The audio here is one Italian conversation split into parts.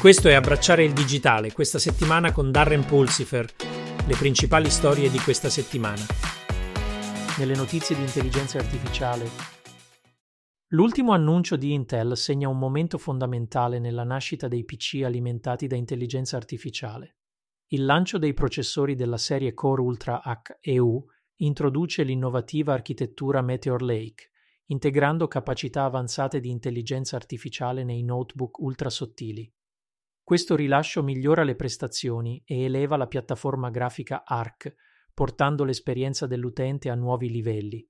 Questo è Abbracciare il digitale, questa settimana con Darren Pulsifer, le principali storie di questa settimana. Nelle notizie di intelligenza artificiale. L'ultimo annuncio di Intel segna un momento fondamentale nella nascita dei PC alimentati da intelligenza artificiale. Il lancio dei processori della serie Core Ultra H EU introduce l'innovativa architettura Meteor Lake, integrando capacità avanzate di intelligenza artificiale nei notebook ultra sottili. Questo rilascio migliora le prestazioni e eleva la piattaforma grafica ARC, portando l'esperienza dell'utente a nuovi livelli.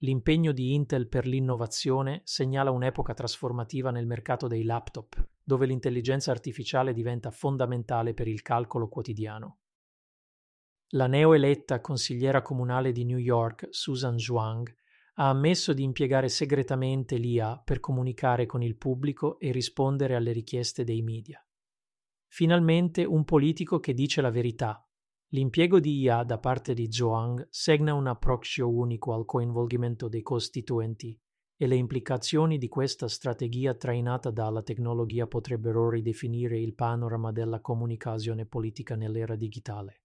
L'impegno di Intel per l'innovazione segnala un'epoca trasformativa nel mercato dei laptop, dove l'intelligenza artificiale diventa fondamentale per il calcolo quotidiano. La neoeletta consigliera comunale di New York, Susan Zhuang, ha ammesso di impiegare segretamente l'IA per comunicare con il pubblico e rispondere alle richieste dei media. Finalmente un politico che dice la verità. L'impiego di IA da parte di Zhuang segna un approccio unico al coinvolgimento dei costituenti e le implicazioni di questa strategia trainata dalla tecnologia potrebbero ridefinire il panorama della comunicazione politica nell'era digitale.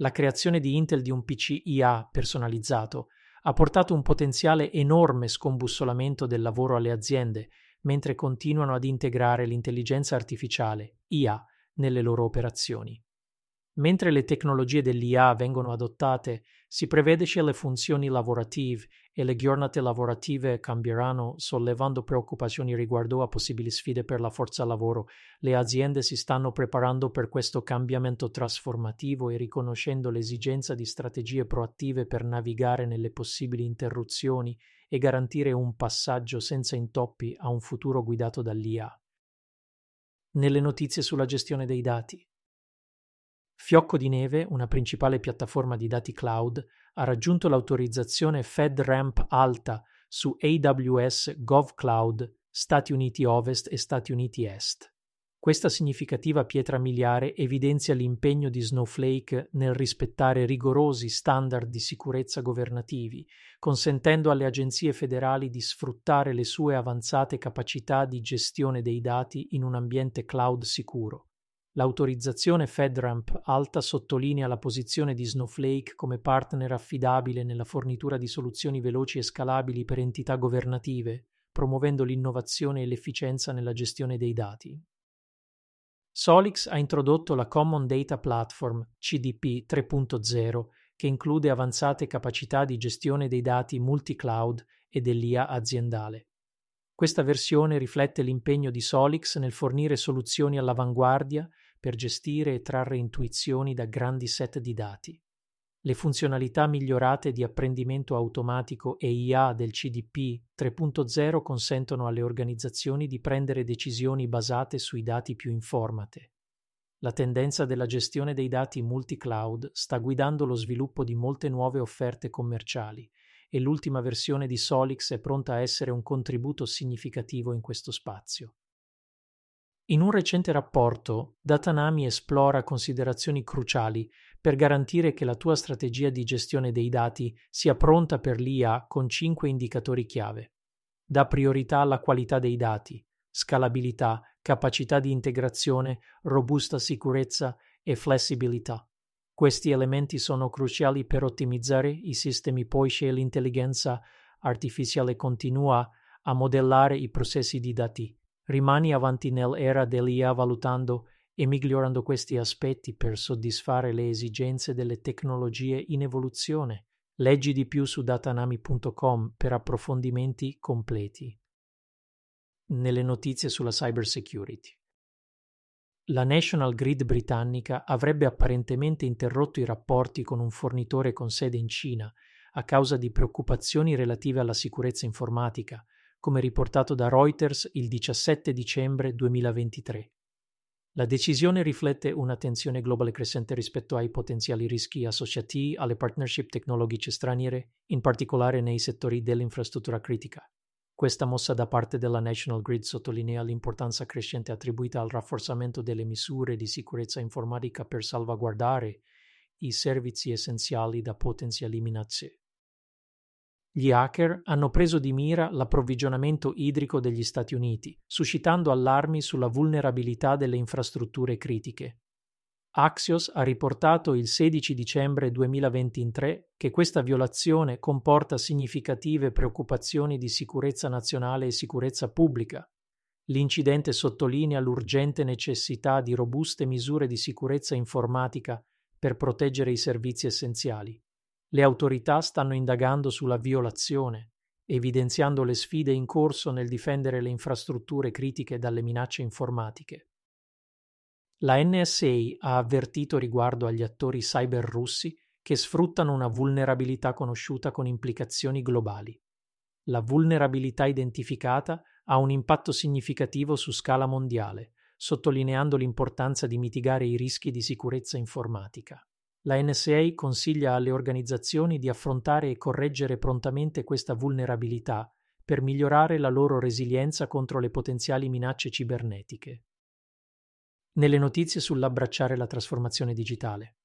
La creazione di Intel di un PC IA personalizzato ha portato un potenziale enorme scombussolamento del lavoro alle aziende mentre continuano ad integrare l'intelligenza artificiale, IA, nelle loro operazioni. Mentre le tecnologie dell'IA vengono adottate, si prevede che le funzioni lavorative e le giornate lavorative cambieranno, sollevando preoccupazioni riguardo a possibili sfide per la forza lavoro. Le aziende si stanno preparando per questo cambiamento trasformativo e riconoscendo l'esigenza di strategie proattive per navigare nelle possibili interruzioni e garantire un passaggio senza intoppi a un futuro guidato dall'IA. Nelle notizie sulla gestione dei dati. Fiocco di Neve, una principale piattaforma di dati cloud, ha raggiunto l'autorizzazione FedRAMP alta su AWS GovCloud Stati Uniti Ovest e Stati Uniti Est. Questa significativa pietra miliare evidenzia l'impegno di Snowflake nel rispettare rigorosi standard di sicurezza governativi, consentendo alle agenzie federali di sfruttare le sue avanzate capacità di gestione dei dati in un ambiente cloud sicuro. L'autorizzazione FedRAMP alta sottolinea la posizione di Snowflake come partner affidabile nella fornitura di soluzioni veloci e scalabili per entità governative, promuovendo l'innovazione e l'efficienza nella gestione dei dati. Solix ha introdotto la Common Data Platform CDP 3.0 che include avanzate capacità di gestione dei dati multi-cloud e dell'IA aziendale. Questa versione riflette l'impegno di Solix nel fornire soluzioni all'avanguardia per gestire e trarre intuizioni da grandi set di dati. Le funzionalità migliorate di apprendimento automatico e IA del CDP 3.0 consentono alle organizzazioni di prendere decisioni basate sui dati più informate. La tendenza della gestione dei dati multi-cloud sta guidando lo sviluppo di molte nuove offerte commerciali e l'ultima versione di Solix è pronta a essere un contributo significativo in questo spazio. In un recente rapporto, Datanami esplora considerazioni cruciali per garantire che la tua strategia di gestione dei dati sia pronta per l'IA con cinque indicatori chiave. Da priorità alla qualità dei dati, scalabilità, capacità di integrazione, robusta sicurezza e flessibilità. Questi elementi sono cruciali per ottimizzare i sistemi poiché l'intelligenza artificiale continua a modellare i processi di dati. Rimani avanti nell'era dell'IA valutando e migliorando questi aspetti per soddisfare le esigenze delle tecnologie in evoluzione. Leggi di più su datanami.com per approfondimenti completi. Nelle notizie sulla cybersecurity. La National Grid britannica avrebbe apparentemente interrotto i rapporti con un fornitore con sede in Cina a causa di preoccupazioni relative alla sicurezza informatica, come riportato da Reuters il 17 dicembre 2023. La decisione riflette un'attenzione globale crescente rispetto ai potenziali rischi associati alle partnership tecnologiche straniere, in particolare nei settori dell'infrastruttura critica. Questa mossa da parte della National Grid sottolinea l'importanza crescente attribuita al rafforzamento delle misure di sicurezza informatica per salvaguardare i servizi essenziali da potenziali minacce. Gli hacker hanno preso di mira l'approvvigionamento idrico degli Stati Uniti, suscitando allarmi sulla vulnerabilità delle infrastrutture critiche. Axios ha riportato il 16 dicembre 2023 che questa violazione comporta significative preoccupazioni di sicurezza nazionale e sicurezza pubblica. L'incidente sottolinea l'urgente necessità di robuste misure di sicurezza informatica per proteggere i servizi essenziali. Le autorità stanno indagando sulla violazione, evidenziando le sfide in corso nel difendere le infrastrutture critiche dalle minacce informatiche. La NSA ha avvertito riguardo agli attori cyber russi che sfruttano una vulnerabilità conosciuta con implicazioni globali. La vulnerabilità identificata ha un impatto significativo su scala mondiale, sottolineando l'importanza di mitigare i rischi di sicurezza informatica. La NSA consiglia alle organizzazioni di affrontare e correggere prontamente questa vulnerabilità per migliorare la loro resilienza contro le potenziali minacce cibernetiche. Nelle notizie sull'abbracciare la trasformazione digitale.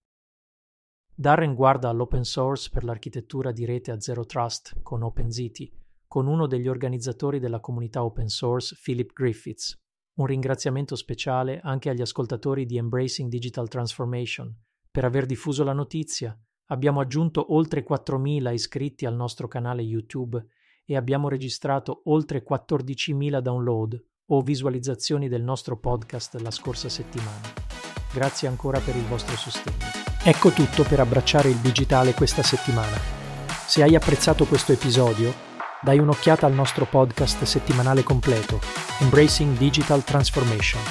Darren guarda all'open source per l'architettura di rete a zero trust con OpenZT, con uno degli organizzatori della comunità open source, Philip Griffiths. Un ringraziamento speciale anche agli ascoltatori di Embracing Digital Transformation, per aver diffuso la notizia. Abbiamo aggiunto oltre 4.000 iscritti al nostro canale YouTube e abbiamo registrato oltre 14.000 download o visualizzazioni del nostro podcast la scorsa settimana. Grazie ancora per il vostro sostegno. Ecco tutto per abbracciare il digitale questa settimana. Se hai apprezzato questo episodio, dai un'occhiata al nostro podcast settimanale completo, Embracing Digital Transformation,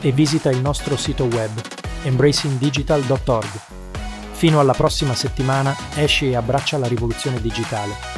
e visita il nostro sito web embracingdigital.org. Fino alla prossima settimana esci e abbraccia la rivoluzione digitale.